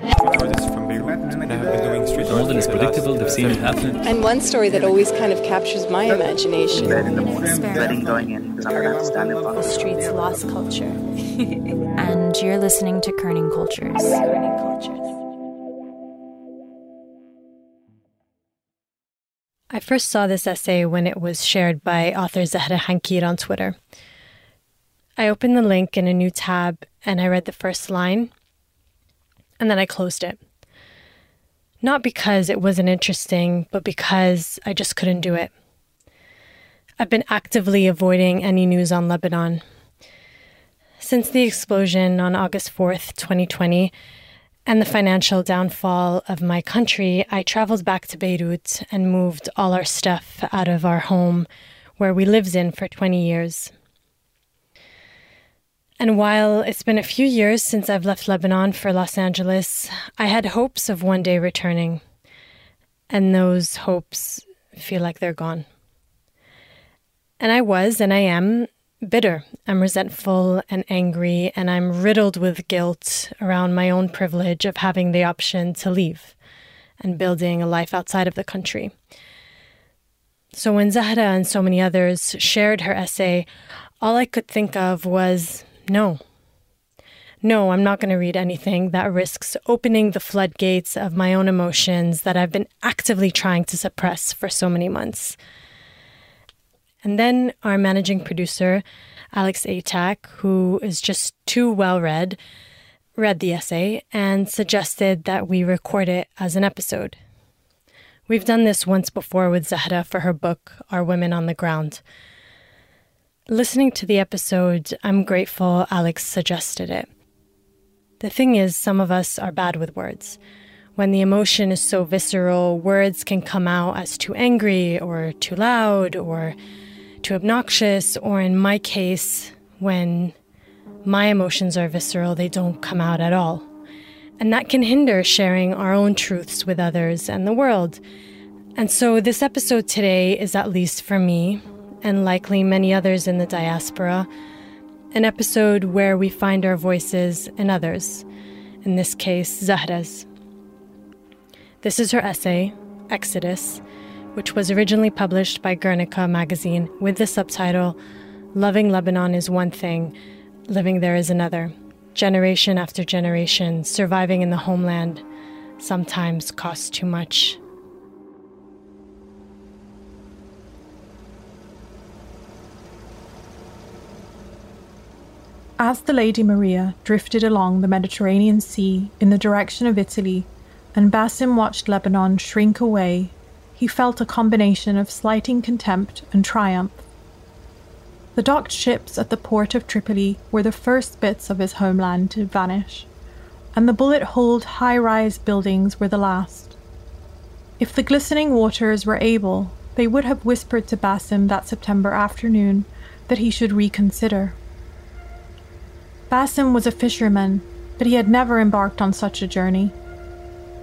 More than is predictable, they've seen it happen. And one story that always kind of captures my imagination. the morning, dreading going in because I'm going to have to stand in The streets lost culture. And you're listening to Kerning Cultures. Learning cultures. I first saw this essay when it was shared by author Zahra Hankir on Twitter. I opened the link in a new tab and I read the first line, and then I closed it. Not because it wasn't interesting, but because I just couldn't do it. I've been actively avoiding any news on Lebanon. Since the explosion on August 4th, 2020, and the financial downfall of my country, I traveled back to Beirut and moved all our stuff out of our home where we lived in for 20 years. And while it's been a few years since I've left Lebanon for Los Angeles, I had hopes of one day returning. And those hopes feel like they're gone. And I was, and I am, bitter. I'm resentful and angry, and I'm riddled with guilt around my own privilege of having the option to leave and building a life outside of the country. So when Zahra and so many others shared her essay, all I could think of was no. No, I'm not going to read anything that risks opening the floodgates of my own emotions that I've been actively trying to suppress for so many months. And then our managing producer, Alex Atack, who is just too well read, read the essay and suggested that we record it as an episode. We've done this once before with Zahra for her book, Our Women on the Ground. Listening to the episode, I'm grateful Alex suggested it. The thing is, some of us are bad with words. When the emotion is so visceral, words can come out as too angry or too loud or too obnoxious, or in my case, when my emotions are visceral, they don't come out at all. And that can hinder sharing our own truths with others and the world. And so, this episode today is, at least for me, and likely many others in the diaspora, an episode where we find our voices in others, in this case, Zahra's. This is her essay, Exodus, which was originally published by Guernica magazine with the subtitle Loving Lebanon is One Thing, Living There is Another. Generation after generation, surviving in the homeland sometimes costs too much. As the Lady Maria drifted along the Mediterranean Sea in the direction of Italy, and Basim watched Lebanon shrink away, he felt a combination of slighting contempt and triumph. The docked ships at the port of Tripoli were the first bits of his homeland to vanish, and the bullet holed high rise buildings were the last. If the glistening waters were able, they would have whispered to Basim that September afternoon that he should reconsider. Basim was a fisherman, but he had never embarked on such a journey.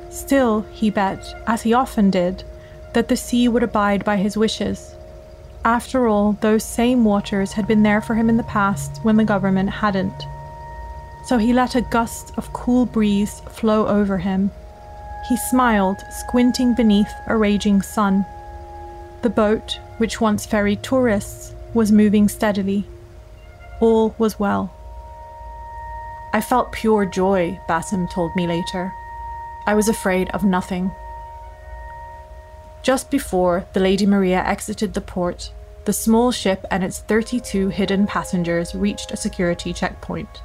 Still, he bet, as he often did, that the sea would abide by his wishes. After all, those same waters had been there for him in the past when the government hadn't. So he let a gust of cool breeze flow over him. He smiled, squinting beneath a raging sun. The boat, which once ferried tourists, was moving steadily. All was well. I felt pure joy, Basim told me later. I was afraid of nothing. Just before the Lady Maria exited the port, the small ship and its 32 hidden passengers reached a security checkpoint.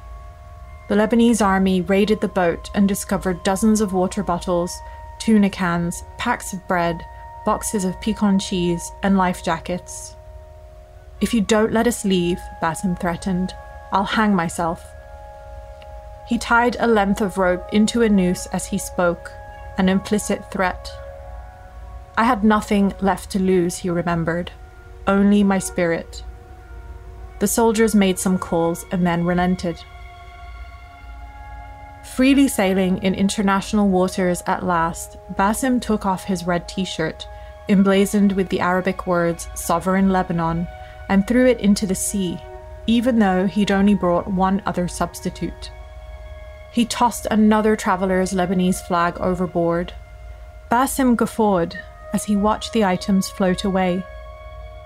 The Lebanese army raided the boat and discovered dozens of water bottles, tuna cans, packs of bread, boxes of Picon cheese, and life jackets. If you don't let us leave, Basim threatened, I'll hang myself. He tied a length of rope into a noose as he spoke, an implicit threat. I had nothing left to lose, he remembered, only my spirit. The soldiers made some calls and then relented. Freely sailing in international waters at last, Basim took off his red t shirt, emblazoned with the Arabic words Sovereign Lebanon, and threw it into the sea, even though he'd only brought one other substitute. He tossed another traveler's Lebanese flag overboard. Basim guffawed as he watched the items float away.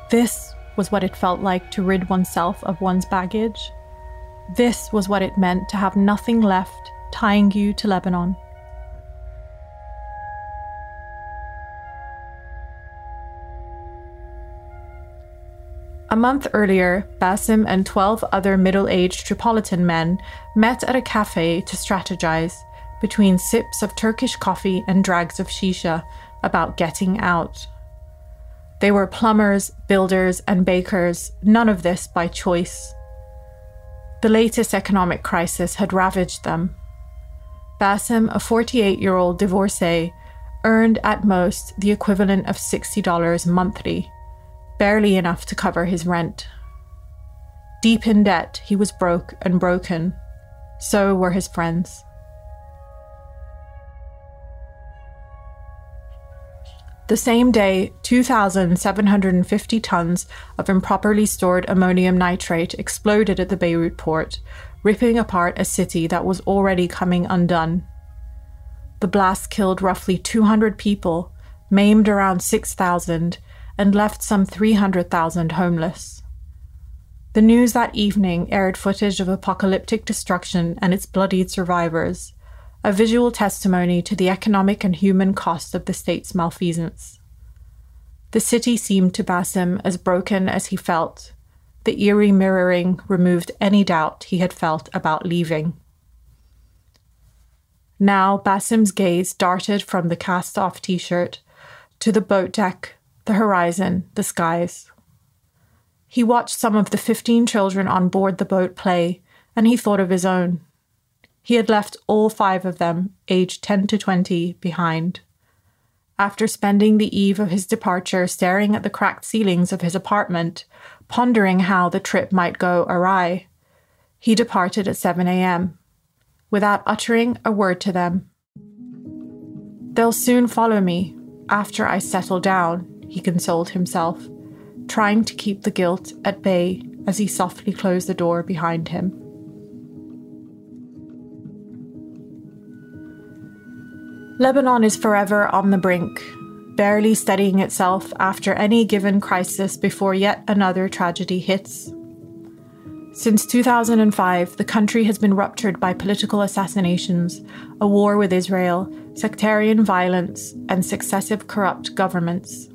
This was what it felt like to rid oneself of one's baggage. This was what it meant to have nothing left tying you to Lebanon. Month earlier, Basim and 12 other middle aged Tripolitan men met at a cafe to strategize, between sips of Turkish coffee and drags of shisha, about getting out. They were plumbers, builders, and bakers, none of this by choice. The latest economic crisis had ravaged them. Basim, a 48 year old divorcee, earned at most the equivalent of $60 monthly barely enough to cover his rent. Deep in debt, he was broke and broken. So were his friends. The same day, 2,750 tons of improperly stored ammonium nitrate exploded at the Beirut port, ripping apart a city that was already coming undone. The blast killed roughly 200 people, maimed around 6,000, and left some 300,000 homeless. The news that evening aired footage of apocalyptic destruction and its bloodied survivors, a visual testimony to the economic and human cost of the state's malfeasance. The city seemed to Basim as broken as he felt. The eerie mirroring removed any doubt he had felt about leaving. Now Basim's gaze darted from the cast off t shirt to the boat deck the horizon, the skies. He watched some of the 15 children on board the boat play, and he thought of his own. He had left all five of them, aged 10 to 20, behind. After spending the eve of his departure staring at the cracked ceilings of his apartment, pondering how the trip might go awry, he departed at 7 a.m. without uttering a word to them. They'll soon follow me after I settle down, he consoled himself, trying to keep the guilt at bay as he softly closed the door behind him. Lebanon is forever on the brink, barely steadying itself after any given crisis before yet another tragedy hits. Since 2005, the country has been ruptured by political assassinations, a war with Israel, sectarian violence, and successive corrupt governments.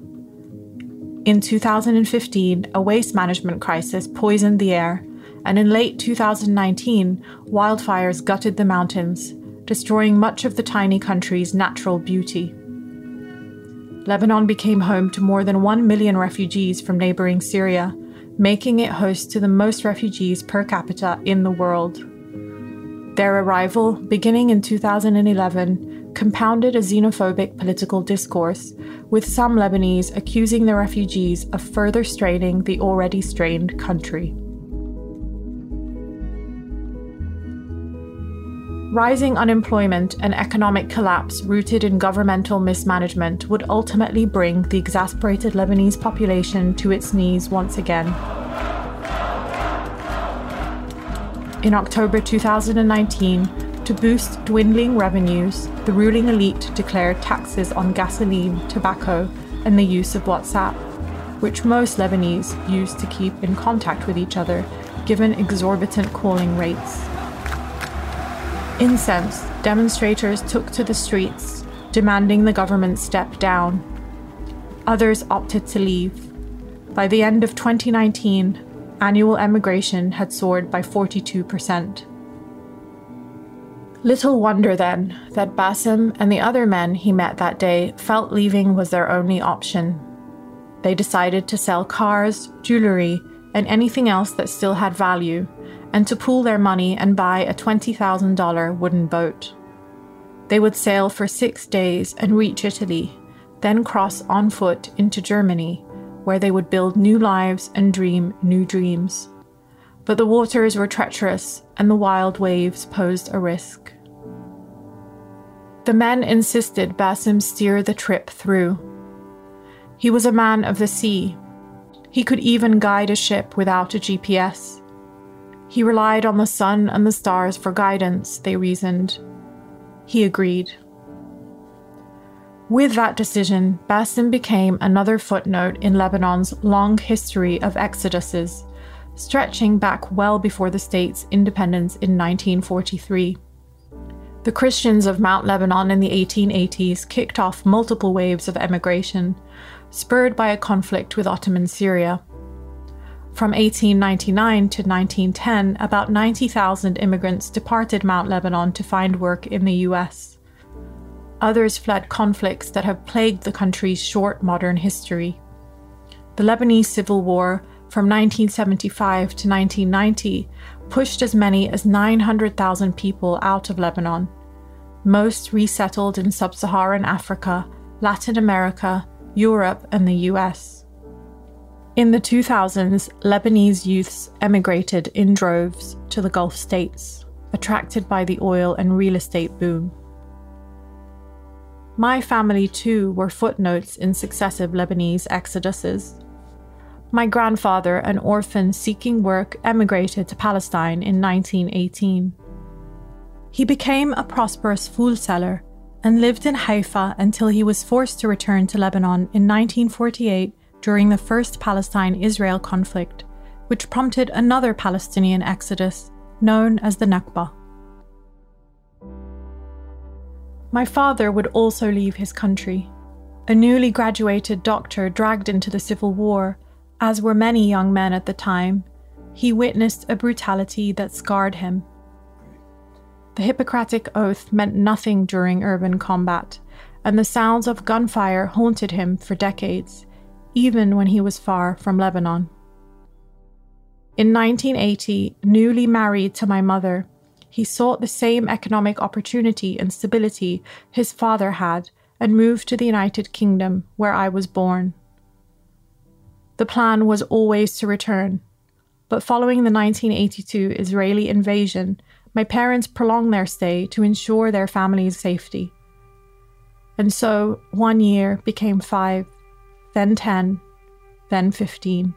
In 2015, a waste management crisis poisoned the air, and in late 2019, wildfires gutted the mountains, destroying much of the tiny country's natural beauty. Lebanon became home to more than 1 million refugees from neighboring Syria, making it host to the most refugees per capita in the world. Their arrival, beginning in 2011, compounded a xenophobic political discourse, with some Lebanese accusing the refugees of further straining the already strained country. Rising unemployment and economic collapse rooted in governmental mismanagement would ultimately bring the exasperated Lebanese population to its knees once again. In October 2019, to boost dwindling revenues, the ruling elite declared taxes on gasoline, tobacco, and the use of WhatsApp, which most Lebanese use to keep in contact with each other, given exorbitant calling rates. Incensed, demonstrators took to the streets, demanding the government step down. Others opted to leave. By the end of 2019, annual emigration had soared by 42%. Little wonder then that Basim and the other men he met that day felt leaving was their only option. They decided to sell cars, jewellery, and anything else that still had value, and to pool their money and buy a $20,000 wooden boat. They would sail for six days and reach Italy, then cross on foot into Germany, where they would build new lives and dream new dreams. But the waters were treacherous and the wild waves posed a risk. The men insisted Basim steer the trip through. He was a man of the sea. He could even guide a ship without a GPS. He relied on the sun and the stars for guidance, they reasoned. He agreed. With that decision, Basim became another footnote in Lebanon's long history of exoduses, stretching back well before the state's independence in 1943. The Christians of Mount Lebanon in the 1880s kicked off multiple waves of emigration, spurred by a conflict with Ottoman Syria. From 1899 to 1910, about 90,000 immigrants departed Mount Lebanon to find work in the US. Others fled conflicts that have plagued the country's short modern history. The Lebanese Civil War from 1975 to 1990 pushed as many as 900,000 people out of Lebanon, most resettled in sub Saharan Africa, Latin America, Europe, and the US. In the 2000s, Lebanese youths emigrated in droves to the Gulf states, attracted by the oil and real estate boom. My family, too, were footnotes in successive Lebanese exoduses. My grandfather, an orphan seeking work, emigrated to Palestine in 1918. He became a prosperous fool seller and lived in Haifa until he was forced to return to Lebanon in 1948 during the First Palestine Israel conflict, which prompted another Palestinian exodus known as the Nakba. My father would also leave his country. A newly graduated doctor dragged into the Civil War, as were many young men at the time, he witnessed a brutality that scarred him. The Hippocratic Oath meant nothing during urban combat, and the sounds of gunfire haunted him for decades, even when he was far from Lebanon. In 1980, newly married to my mother, he sought the same economic opportunity and stability his father had and moved to the United Kingdom, where I was born. The plan was always to return, but following the 1982 Israeli invasion, my parents prolonged their stay to ensure their family's safety. And so one year became five, then 10, then 15.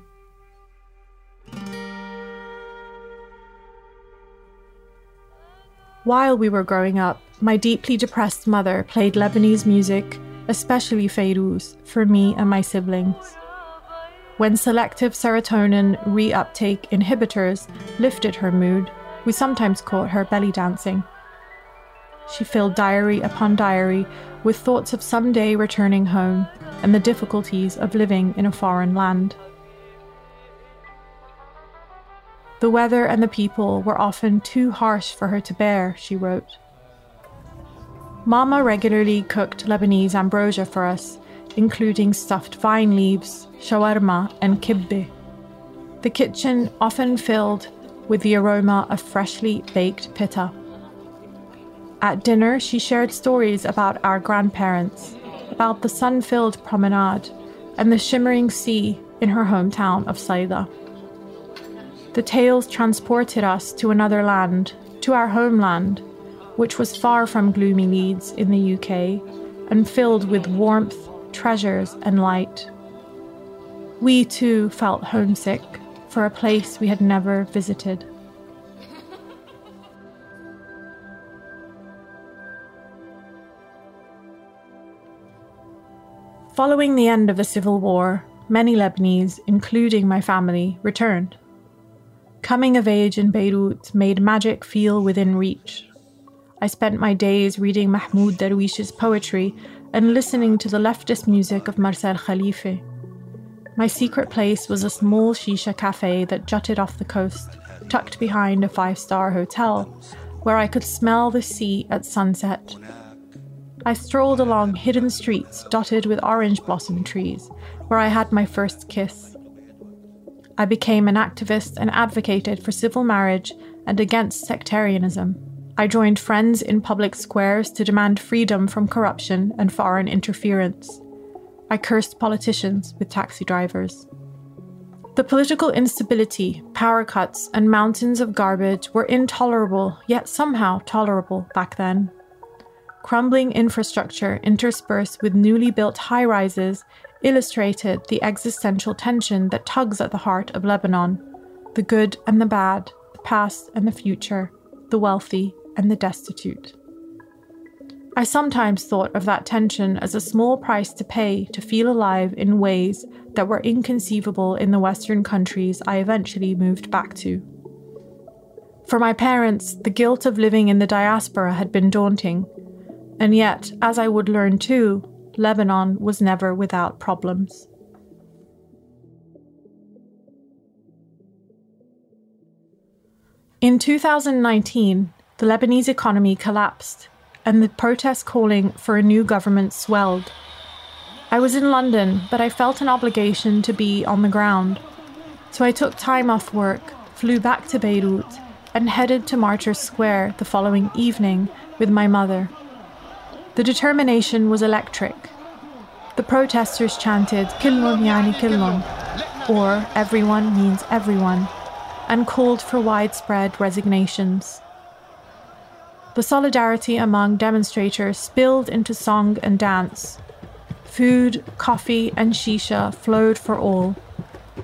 While we were growing up, my deeply depressed mother played Lebanese music, especially Fayrouz, for me and my siblings. When selective serotonin reuptake inhibitors lifted her mood, we sometimes caught her belly dancing. She filled diary upon diary with thoughts of someday returning home and the difficulties of living in a foreign land. The weather and the people were often too harsh for her to bear, she wrote. Mama regularly cooked Lebanese ambrosia for us, including stuffed vine leaves, shawarma, and kibbeh. The kitchen often filled with the aroma of freshly baked pita. At dinner, she shared stories about our grandparents, about the sun filled promenade, and the shimmering sea in her hometown of Saida. The tales transported us to another land, to our homeland, which was far from gloomy Leeds in the UK and filled with warmth, treasures, and light. We too felt homesick for a place we had never visited. Following the end of the Civil War, many Lebanese, including my family, returned. Coming of age in Beirut made magic feel within reach. I spent my days reading Mahmoud Darwish's poetry and listening to the leftist music of Marcel Khalife. My secret place was a small shisha cafe that jutted off the coast, tucked behind a five star hotel, where I could smell the sea at sunset. I strolled along hidden streets dotted with orange blossom trees, where I had my first kiss. I became an activist and advocated for civil marriage and against sectarianism. I joined friends in public squares to demand freedom from corruption and foreign interference. I cursed politicians with taxi drivers. The political instability, power cuts, and mountains of garbage were intolerable, yet somehow tolerable back then. Crumbling infrastructure interspersed with newly built high rises illustrated the existential tension that tugs at the heart of Lebanon the good and the bad, the past and the future, the wealthy and the destitute. I sometimes thought of that tension as a small price to pay to feel alive in ways that were inconceivable in the Western countries I eventually moved back to. For my parents, the guilt of living in the diaspora had been daunting, and yet, as I would learn too, Lebanon was never without problems. In 2019, the Lebanese economy collapsed and the protests calling for a new government swelled. I was in London, but I felt an obligation to be on the ground. So I took time off work, flew back to Beirut, and headed to Martyrs Square the following evening with my mother. The determination was electric. The protesters chanted Killun yani Killun, or everyone means everyone, and called for widespread resignations. The solidarity among demonstrators spilled into song and dance. Food, coffee, and shisha flowed for all.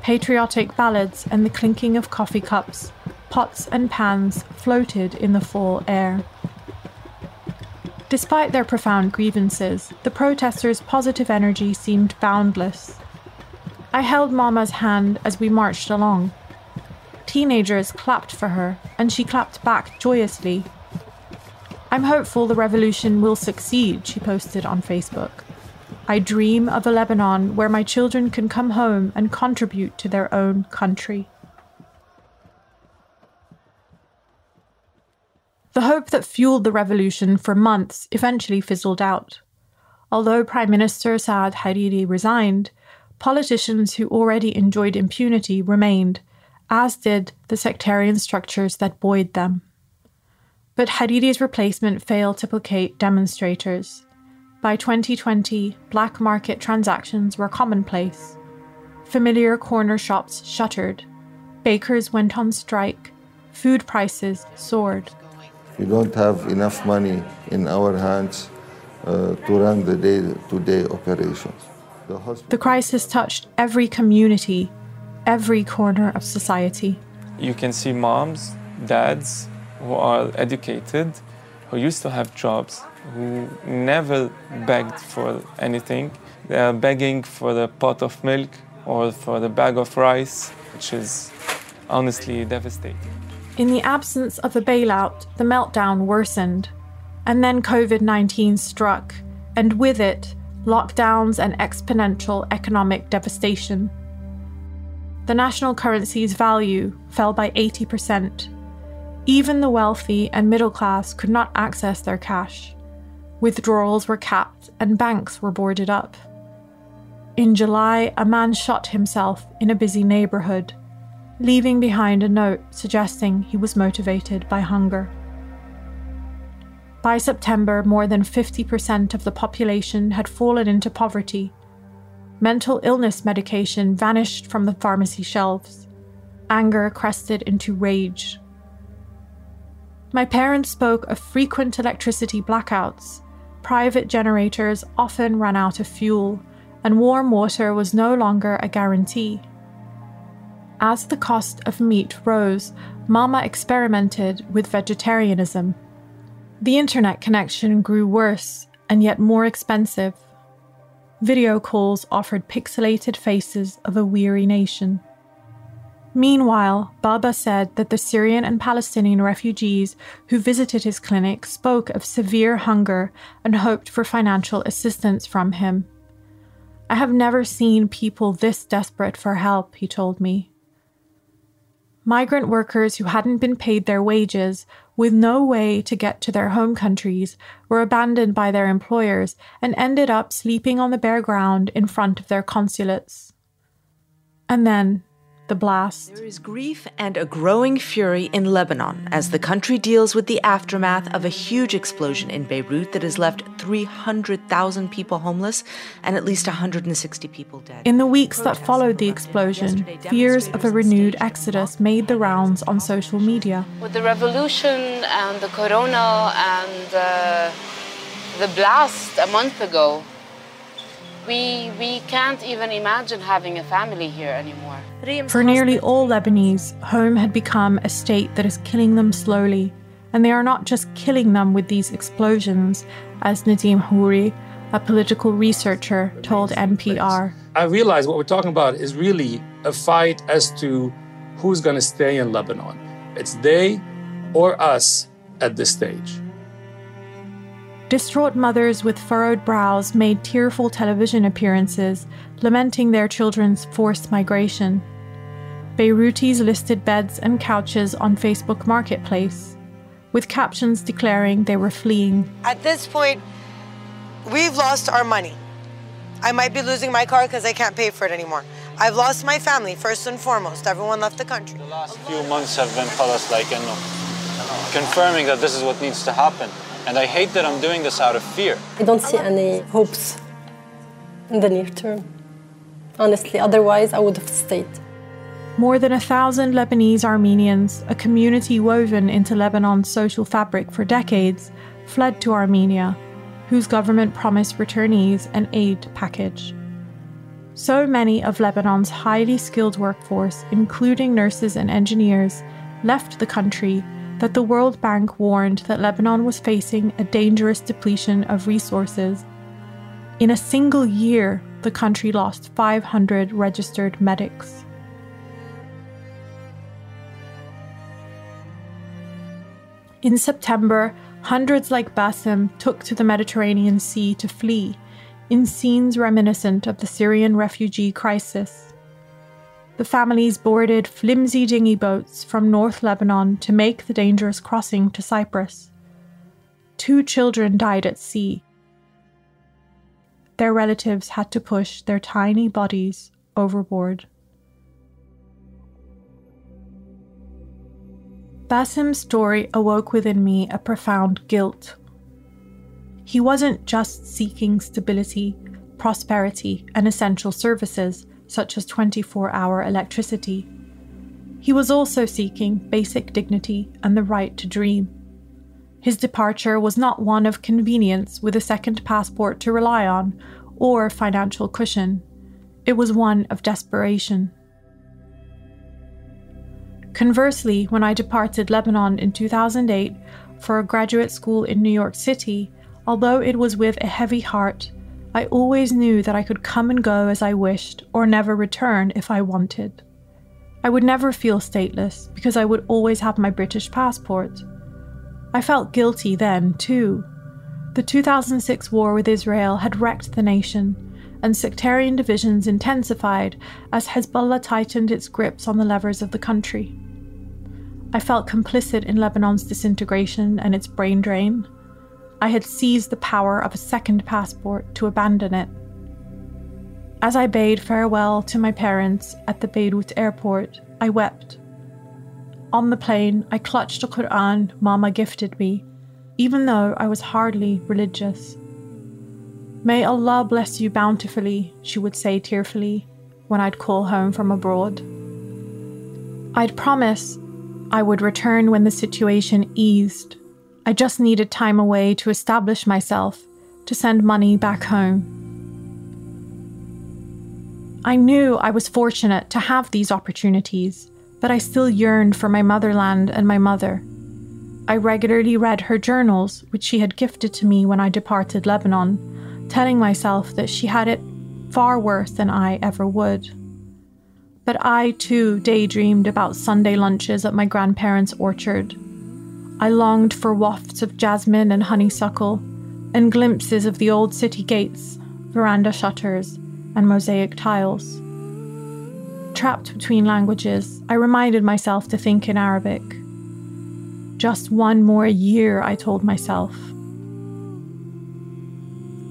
Patriotic ballads and the clinking of coffee cups, pots, and pans floated in the fall air. Despite their profound grievances, the protesters' positive energy seemed boundless. I held Mama's hand as we marched along. Teenagers clapped for her, and she clapped back joyously I'm hopeful the revolution will succeed, she posted on Facebook. I dream of a Lebanon where my children can come home and contribute to their own country. The hope that fueled the revolution for months eventually fizzled out. Although Prime Minister Saad Hariri resigned, politicians who already enjoyed impunity remained, as did the sectarian structures that buoyed them. But Hariri's replacement failed to placate demonstrators. By 2020, black market transactions were commonplace. Familiar corner shops shuttered. Bakers went on strike. Food prices soared. We don't have enough money in our hands uh, to run the day to day operations. The, the crisis touched every community, every corner of society. You can see moms, dads, who are educated, who used to have jobs, who never begged for anything. They are begging for the pot of milk or for the bag of rice, which is honestly devastating. In the absence of a bailout, the meltdown worsened. And then COVID 19 struck, and with it, lockdowns and exponential economic devastation. The national currency's value fell by 80%, even the wealthy and middle class could not access their cash. Withdrawals were capped and banks were boarded up. In July, a man shot himself in a busy neighborhood, leaving behind a note suggesting he was motivated by hunger. By September, more than 50% of the population had fallen into poverty. Mental illness medication vanished from the pharmacy shelves. Anger crested into rage my parents spoke of frequent electricity blackouts. Private generators often ran out of fuel, and warm water was no longer a guarantee. As the cost of meat rose, Mama experimented with vegetarianism. The internet connection grew worse and yet more expensive. Video calls offered pixelated faces of a weary nation. Meanwhile, Baba said that the Syrian and Palestinian refugees who visited his clinic spoke of severe hunger and hoped for financial assistance from him. I have never seen people this desperate for help, he told me. Migrant workers who hadn't been paid their wages, with no way to get to their home countries, were abandoned by their employers and ended up sleeping on the bare ground in front of their consulates. And then, the blast. There is grief and a growing fury in Lebanon as the country deals with the aftermath of a huge explosion in Beirut that has left 300,000 people homeless and at least 160 people dead. In the weeks that followed the explosion, fears of a renewed exodus made the rounds on social media. With the revolution and the corona and uh, the blast a month ago, We, we can't even imagine having a family here anymore. For nearly all Lebanese, home had become a state that is killing them slowly. And they are not just killing them with these explosions, as Nadim Houri, a political researcher, told NPR. I realize what we're talking about is really a fight as to who's going to stay in Lebanon. It's they or us at this stage. Distraught mothers with furrowed brows made tearful television appearances, lamenting their children's forced migration. Beirutis listed beds and couches on Facebook Marketplace, with captions declaring they were fleeing. At this point, we've lost our money. I might be losing my car because I can't pay for it anymore. I've lost my family, first and foremost. Everyone left the country. The last few months have been us like, you know, confirming that this is what needs to happen. And I hate that I'm doing this out of fear. I don't see any hopes in the near term. Honestly, otherwise I would have stayed. More than a thousand Lebanese Armenians, a community woven into Lebanon's social fabric for decades, fled to Armenia, whose government promised returnees an aid package. So many of Lebanon's highly skilled workforce, including nurses and engineers, left the country that the World Bank warned that Lebanon was facing a dangerous depletion of resources. In a single year, the country lost 500 registered medics. In September, hundreds like Basim took to the Mediterranean Sea to flee, in scenes reminiscent of the Syrian refugee crisis the families boarded flimsy dinghy boats from North Lebanon to make the dangerous crossing to Cyprus. Two children died at sea. Their relatives had to push their tiny bodies overboard. Basim's story awoke within me a profound guilt. He wasn't just seeking stability, prosperity, and essential services such as 24 hour electricity. He was also seeking basic dignity and the right to dream. His departure was not one of convenience with a second passport to rely on or financial cushion, it was one of desperation. Conversely, when I departed Lebanon in 2008 for a graduate school in New York City, although it was with a heavy heart, I always knew that I could come and go as I wished or never return if I wanted. I would never feel stateless because I would always have my British passport. I felt guilty then, too. The 2006 war with Israel had wrecked the nation, and sectarian divisions intensified as Hezbollah tightened its grips on the levers of the country. I felt complicit in Lebanon's disintegration and its brain drain. I had seized the power of a second passport to abandon it. As I bade farewell to my parents at the Beirut airport, I wept. On the plane, I clutched a Quran Mama gifted me, even though I was hardly religious. May Allah bless you bountifully, she would say tearfully when I'd call home from abroad. I'd promise I would return when the situation eased I just needed time away to establish myself, to send money back home. I knew I was fortunate to have these opportunities, but I still yearned for my motherland and my mother. I regularly read her journals, which she had gifted to me when I departed Lebanon, telling myself that she had it far worse than I ever would. But I too daydreamed about Sunday lunches at my grandparents' orchard I longed for wafts of jasmine and honeysuckle, and glimpses of the old city gates, veranda shutters, and mosaic tiles. Trapped between languages, I reminded myself to think in Arabic. Just one more year, I told myself.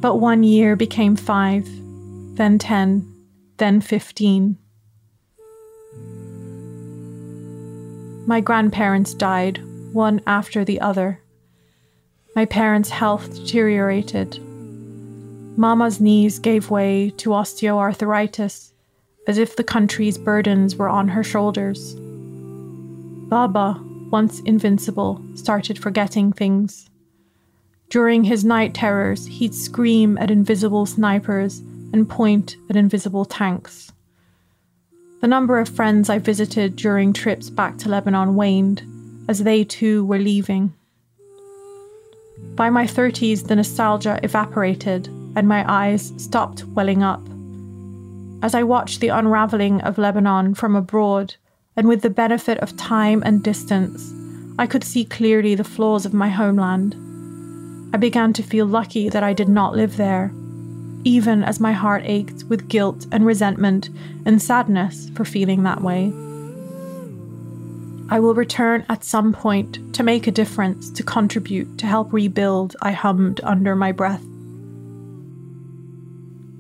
But one year became five, then ten, then fifteen. My grandparents died one after the other. My parents' health deteriorated. Mama's knees gave way to osteoarthritis, as if the country's burdens were on her shoulders. Baba, once invincible, started forgetting things. During his night terrors, he'd scream at invisible snipers and point at invisible tanks. The number of friends I visited during trips back to Lebanon waned, as they too were leaving. By my 30s, the nostalgia evaporated and my eyes stopped welling up. As I watched the unraveling of Lebanon from abroad, and with the benefit of time and distance, I could see clearly the flaws of my homeland. I began to feel lucky that I did not live there, even as my heart ached with guilt and resentment and sadness for feeling that way. I will return at some point to make a difference, to contribute, to help rebuild, I hummed under my breath.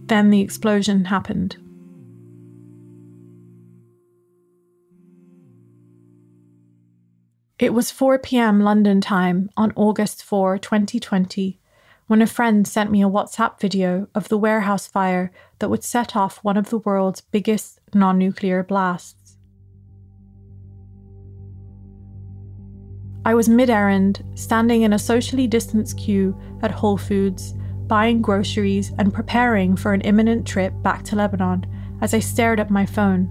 Then the explosion happened. It was 4 pm London time on August 4, 2020, when a friend sent me a WhatsApp video of the warehouse fire that would set off one of the world's biggest non nuclear blasts. I was mid errand, standing in a socially distanced queue at Whole Foods, buying groceries and preparing for an imminent trip back to Lebanon as I stared at my phone.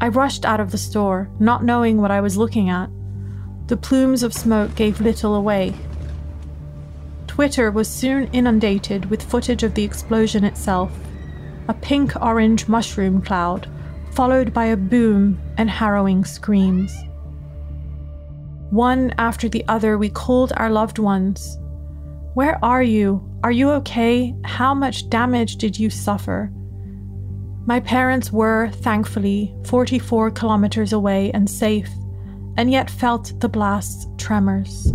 I rushed out of the store, not knowing what I was looking at the plumes of smoke gave little away. Twitter was soon inundated with footage of the explosion itself a pink orange mushroom cloud, followed by a boom and harrowing screams. One after the other, we called our loved ones. Where are you? Are you okay? How much damage did you suffer? My parents were, thankfully, 44 kilometers away and safe and yet felt the blast's tremors.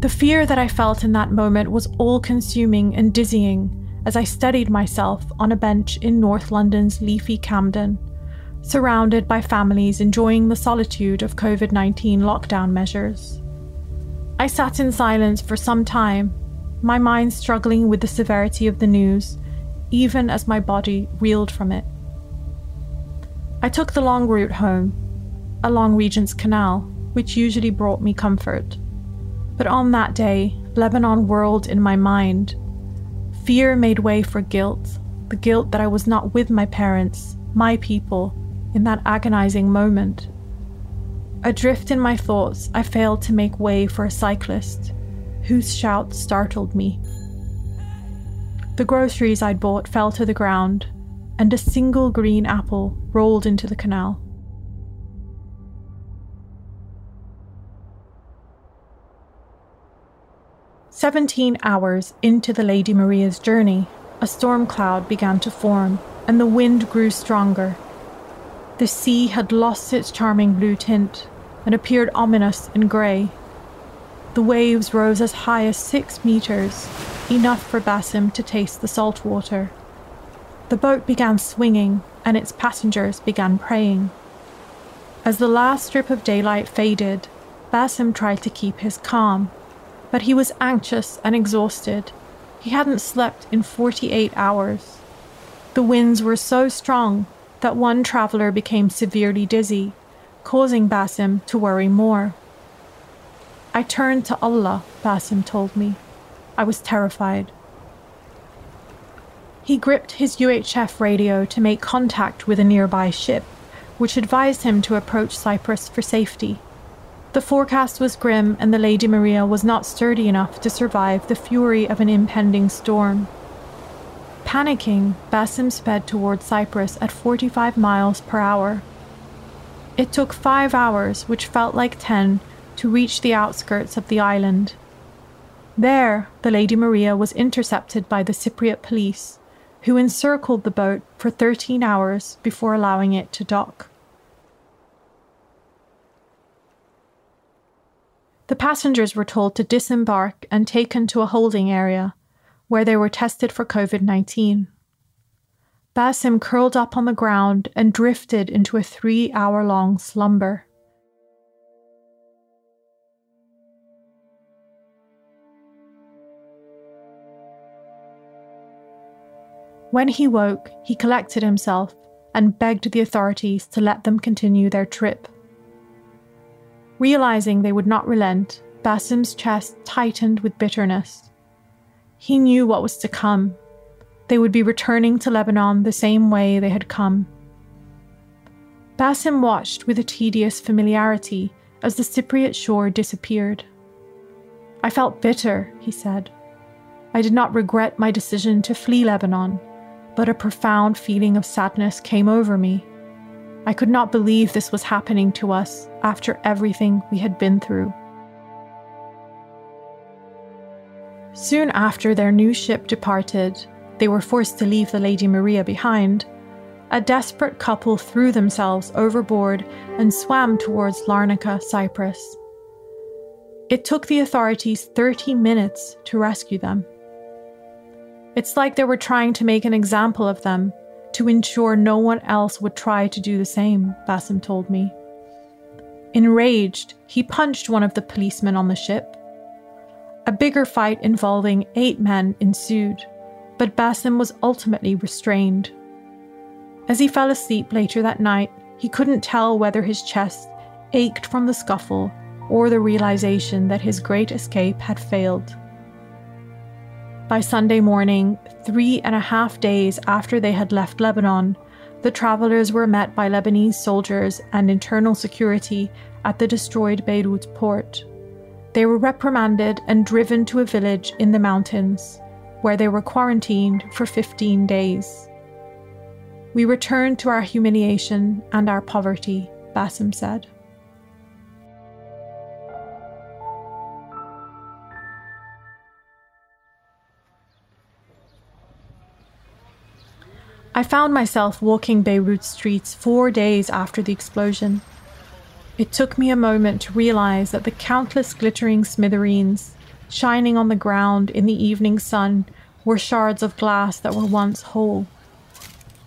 The fear that I felt in that moment was all consuming and dizzying as I steadied myself on a bench in North London's leafy Camden, surrounded by families enjoying the solitude of COVID 19 lockdown measures. I sat in silence for some time, my mind struggling with the severity of the news, even as my body reeled from it. I took the long route home, along Regent's Canal, which usually brought me comfort. But on that day, Lebanon whirled in my mind. Fear made way for guilt, the guilt that I was not with my parents, my people, in that agonizing moment. Adrift in my thoughts, I failed to make way for a cyclist, whose shout startled me. The groceries I'd bought fell to the ground, and a single green apple rolled into the canal. 17 hours into the Lady Maria's journey, a storm cloud began to form, and the wind grew stronger. The sea had lost its charming blue tint and appeared ominous and grey. The waves rose as high as six meters, enough for Basim to taste the salt water. The boat began swinging, and its passengers began praying. As the last strip of daylight faded, Basim tried to keep his calm but he was anxious and exhausted. He hadn't slept in 48 hours. The winds were so strong that one traveler became severely dizzy, causing Basim to worry more. I turned to Allah, Basim told me. I was terrified. He gripped his UHF radio to make contact with a nearby ship, which advised him to approach Cyprus for safety. The forecast was grim, and the Lady Maria was not sturdy enough to survive the fury of an impending storm. Panicking, Basim sped toward Cyprus at 45 miles per hour. It took five hours, which felt like ten, to reach the outskirts of the island. There, the Lady Maria was intercepted by the Cypriot police, who encircled the boat for 13 hours before allowing it to dock. The passengers were told to disembark and taken to a holding area where they were tested for COVID 19. Basim curled up on the ground and drifted into a three hour long slumber. When he woke, he collected himself and begged the authorities to let them continue their trip. Realizing they would not relent, Basim's chest tightened with bitterness. He knew what was to come. They would be returning to Lebanon the same way they had come. Basim watched with a tedious familiarity as the Cypriot shore disappeared. I felt bitter, he said. I did not regret my decision to flee Lebanon, but a profound feeling of sadness came over me. I could not believe this was happening to us after everything we had been through. Soon after their new ship departed, they were forced to leave the Lady Maria behind. A desperate couple threw themselves overboard and swam towards Larnaca, Cyprus. It took the authorities 30 minutes to rescue them. It's like they were trying to make an example of them to ensure no one else would try to do the same, Basim told me. Enraged, he punched one of the policemen on the ship. A bigger fight involving eight men ensued, but Basim was ultimately restrained. As he fell asleep later that night, he couldn't tell whether his chest ached from the scuffle or the realization that his great escape had failed. By Sunday morning, three and a half days after they had left Lebanon, the travelers were met by Lebanese soldiers and internal security at the destroyed Beirut port. They were reprimanded and driven to a village in the mountains, where they were quarantined for 15 days. We returned to our humiliation and our poverty, Basim said. I found myself walking Beirut streets four days after the explosion. It took me a moment to realize that the countless glittering smithereens, shining on the ground in the evening sun, were shards of glass that were once whole.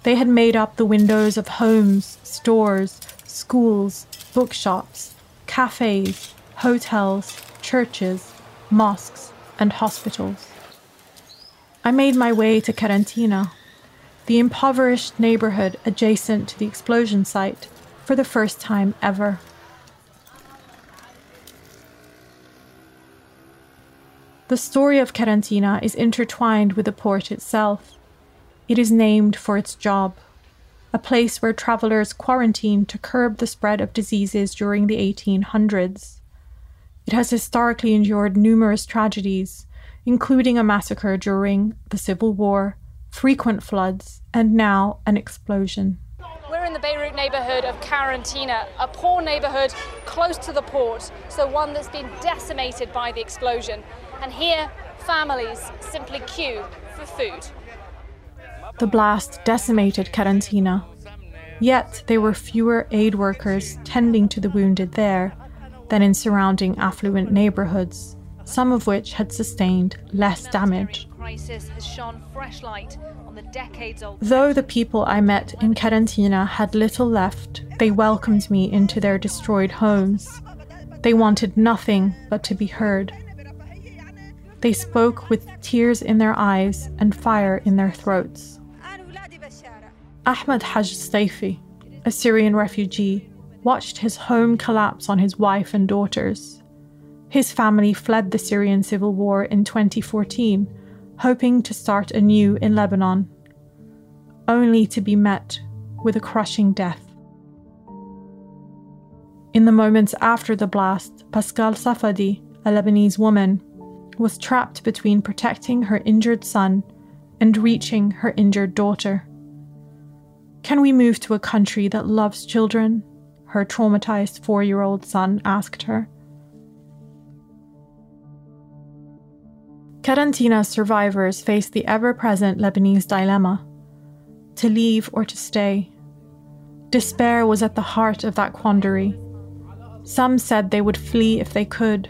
They had made up the windows of homes, stores, schools, bookshops, cafes, hotels, churches, mosques, and hospitals. I made my way to Karantina, the impoverished neighborhood adjacent to the explosion site, for the first time ever. The story of Karantina is intertwined with the port itself. It is named for its job, a place where travelers quarantined to curb the spread of diseases during the 1800s. It has historically endured numerous tragedies, including a massacre during the Civil War frequent floods, and now an explosion. We're in the Beirut neighborhood of Karantina, a poor neighborhood close to the port, so one that's been decimated by the explosion. And here, families simply queue for food. The blast decimated Karantina, yet there were fewer aid workers tending to the wounded there than in surrounding affluent neighborhoods, some of which had sustained less damage crisis has shone fresh light on the decades old. Though the people I met in Karantina had little left, they welcomed me into their destroyed homes. They wanted nothing but to be heard. They spoke with tears in their eyes and fire in their throats. Ahmed Haj Staifi, a Syrian refugee, watched his home collapse on his wife and daughters. His family fled the Syrian civil war in 2014 hoping to start anew in Lebanon, only to be met with a crushing death. In the moments after the blast, Pascal Safadi, a Lebanese woman, was trapped between protecting her injured son and reaching her injured daughter. Can we move to a country that loves children? Her traumatized four year old son asked her. Karantina survivors face the ever present Lebanese dilemma to leave or to stay. Despair was at the heart of that quandary. Some said they would flee if they could,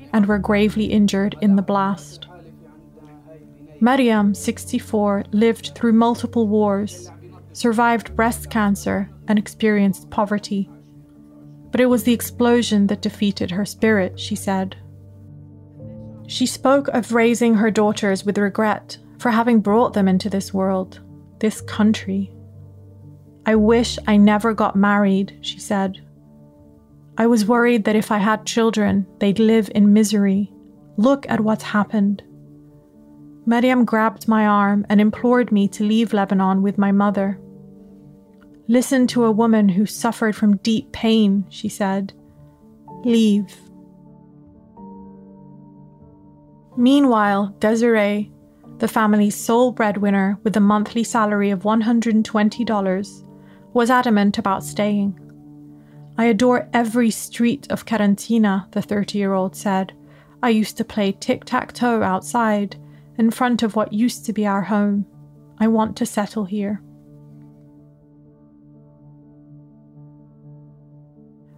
and were gravely injured in the blast. Mariam, 64, lived through multiple wars, survived breast cancer, and experienced poverty. But it was the explosion that defeated her spirit, she said. She spoke of raising her daughters with regret for having brought them into this world, this country. I wish I never got married, she said. I was worried that if I had children, they'd live in misery. Look at what's happened. Mariam grabbed my arm and implored me to leave Lebanon with my mother. Listen to a woman who suffered from deep pain, she said. Leave. Meanwhile, Desiree, the family's sole breadwinner with a monthly salary of $120, was adamant about staying. I adore every street of Karantina, the 30 year old said. I used to play tic tac toe outside in front of what used to be our home. I want to settle here.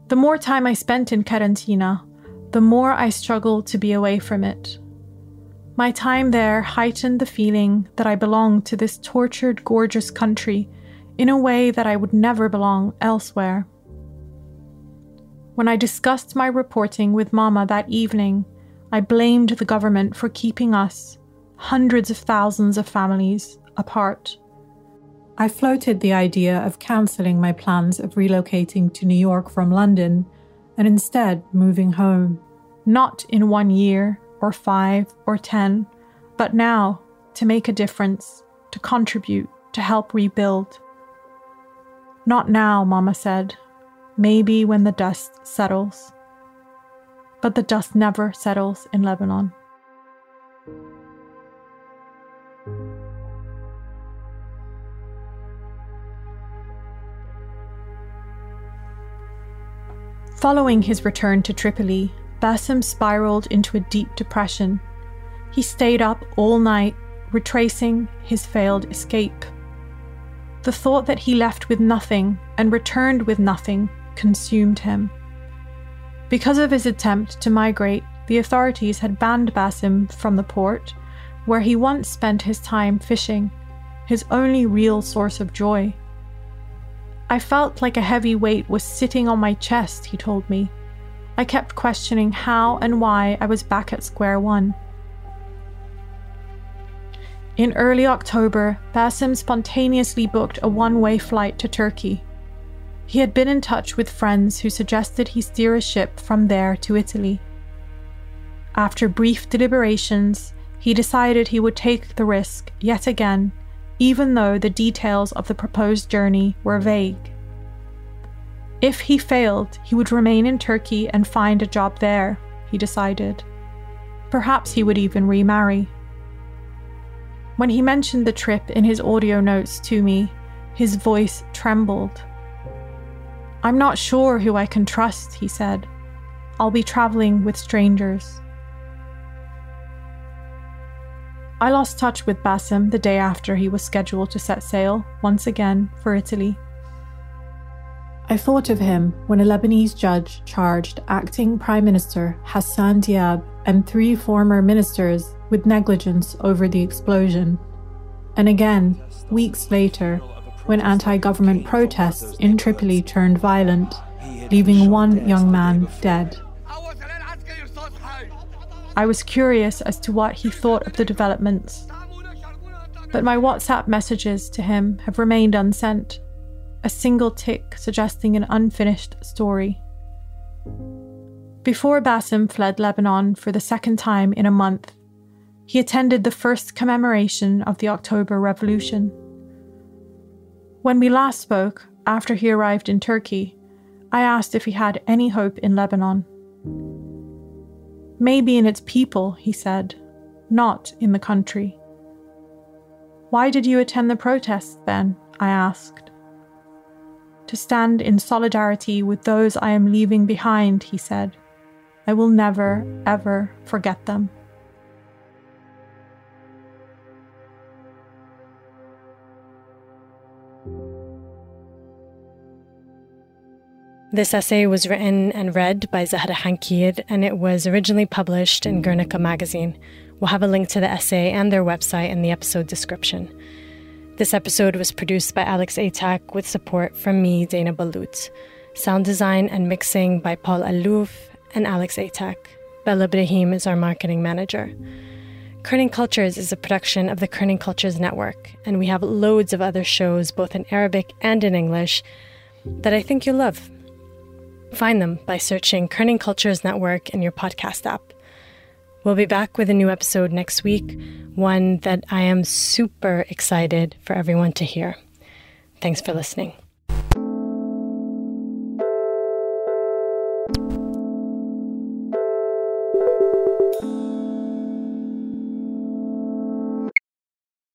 The more time I spent in Karantina, the more I struggled to be away from it. My time there heightened the feeling that I belonged to this tortured, gorgeous country in a way that I would never belong elsewhere. When I discussed my reporting with Mama that evening, I blamed the government for keeping us, hundreds of thousands of families, apart. I floated the idea of cancelling my plans of relocating to New York from London and instead moving home. Not in one year, or five, or ten, but now to make a difference, to contribute, to help rebuild. Not now, Mama said. Maybe when the dust settles. But the dust never settles in Lebanon. Following his return to Tripoli, Basim spiraled into a deep depression. He stayed up all night, retracing his failed escape. The thought that he left with nothing and returned with nothing consumed him. Because of his attempt to migrate, the authorities had banned Basim from the port, where he once spent his time fishing, his only real source of joy. I felt like a heavy weight was sitting on my chest, he told me. I kept questioning how and why I was back at square one. In early October, Basim spontaneously booked a one way flight to Turkey. He had been in touch with friends who suggested he steer a ship from there to Italy. After brief deliberations, he decided he would take the risk yet again, even though the details of the proposed journey were vague. If he failed, he would remain in Turkey and find a job there, he decided. Perhaps he would even remarry. When he mentioned the trip in his audio notes to me, his voice trembled. I'm not sure who I can trust, he said. I'll be traveling with strangers. I lost touch with Basim the day after he was scheduled to set sail, once again, for Italy. I thought of him when a Lebanese judge charged acting Prime Minister Hassan Diab and three former ministers with negligence over the explosion. And again, weeks later, when anti government protests in Tripoli turned violent, leaving one young man dead. I was curious as to what he thought of the developments, but my WhatsApp messages to him have remained unsent, a single tick suggesting an unfinished story. Before Basim fled Lebanon for the second time in a month, he attended the first commemoration of the October Revolution. When we last spoke, after he arrived in Turkey, I asked if he had any hope in Lebanon. Maybe in its people, he said, not in the country. Why did you attend the protests then? I asked. To stand in solidarity with those I am leaving behind, he said. I will never, ever forget them. This essay was written and read by Zahra Hankir, and it was originally published in Guernica magazine, We'll have a link to the essay and their website in the episode description. This episode was produced by Alex Atack with support from me, Dana Ballout. Sound design and mixing by Paul Alouf and Alex Atack. Bella Brahim is our marketing manager. Kerning Cultures is a production of the Kerning Cultures Network, and we have loads of other shows, both in Arabic and in English, that I think you'll love. Find them by searching Kerning Cultures Network in your podcast app. We'll be back with a new episode next week, one that I am super excited for everyone to hear. Thanks for listening.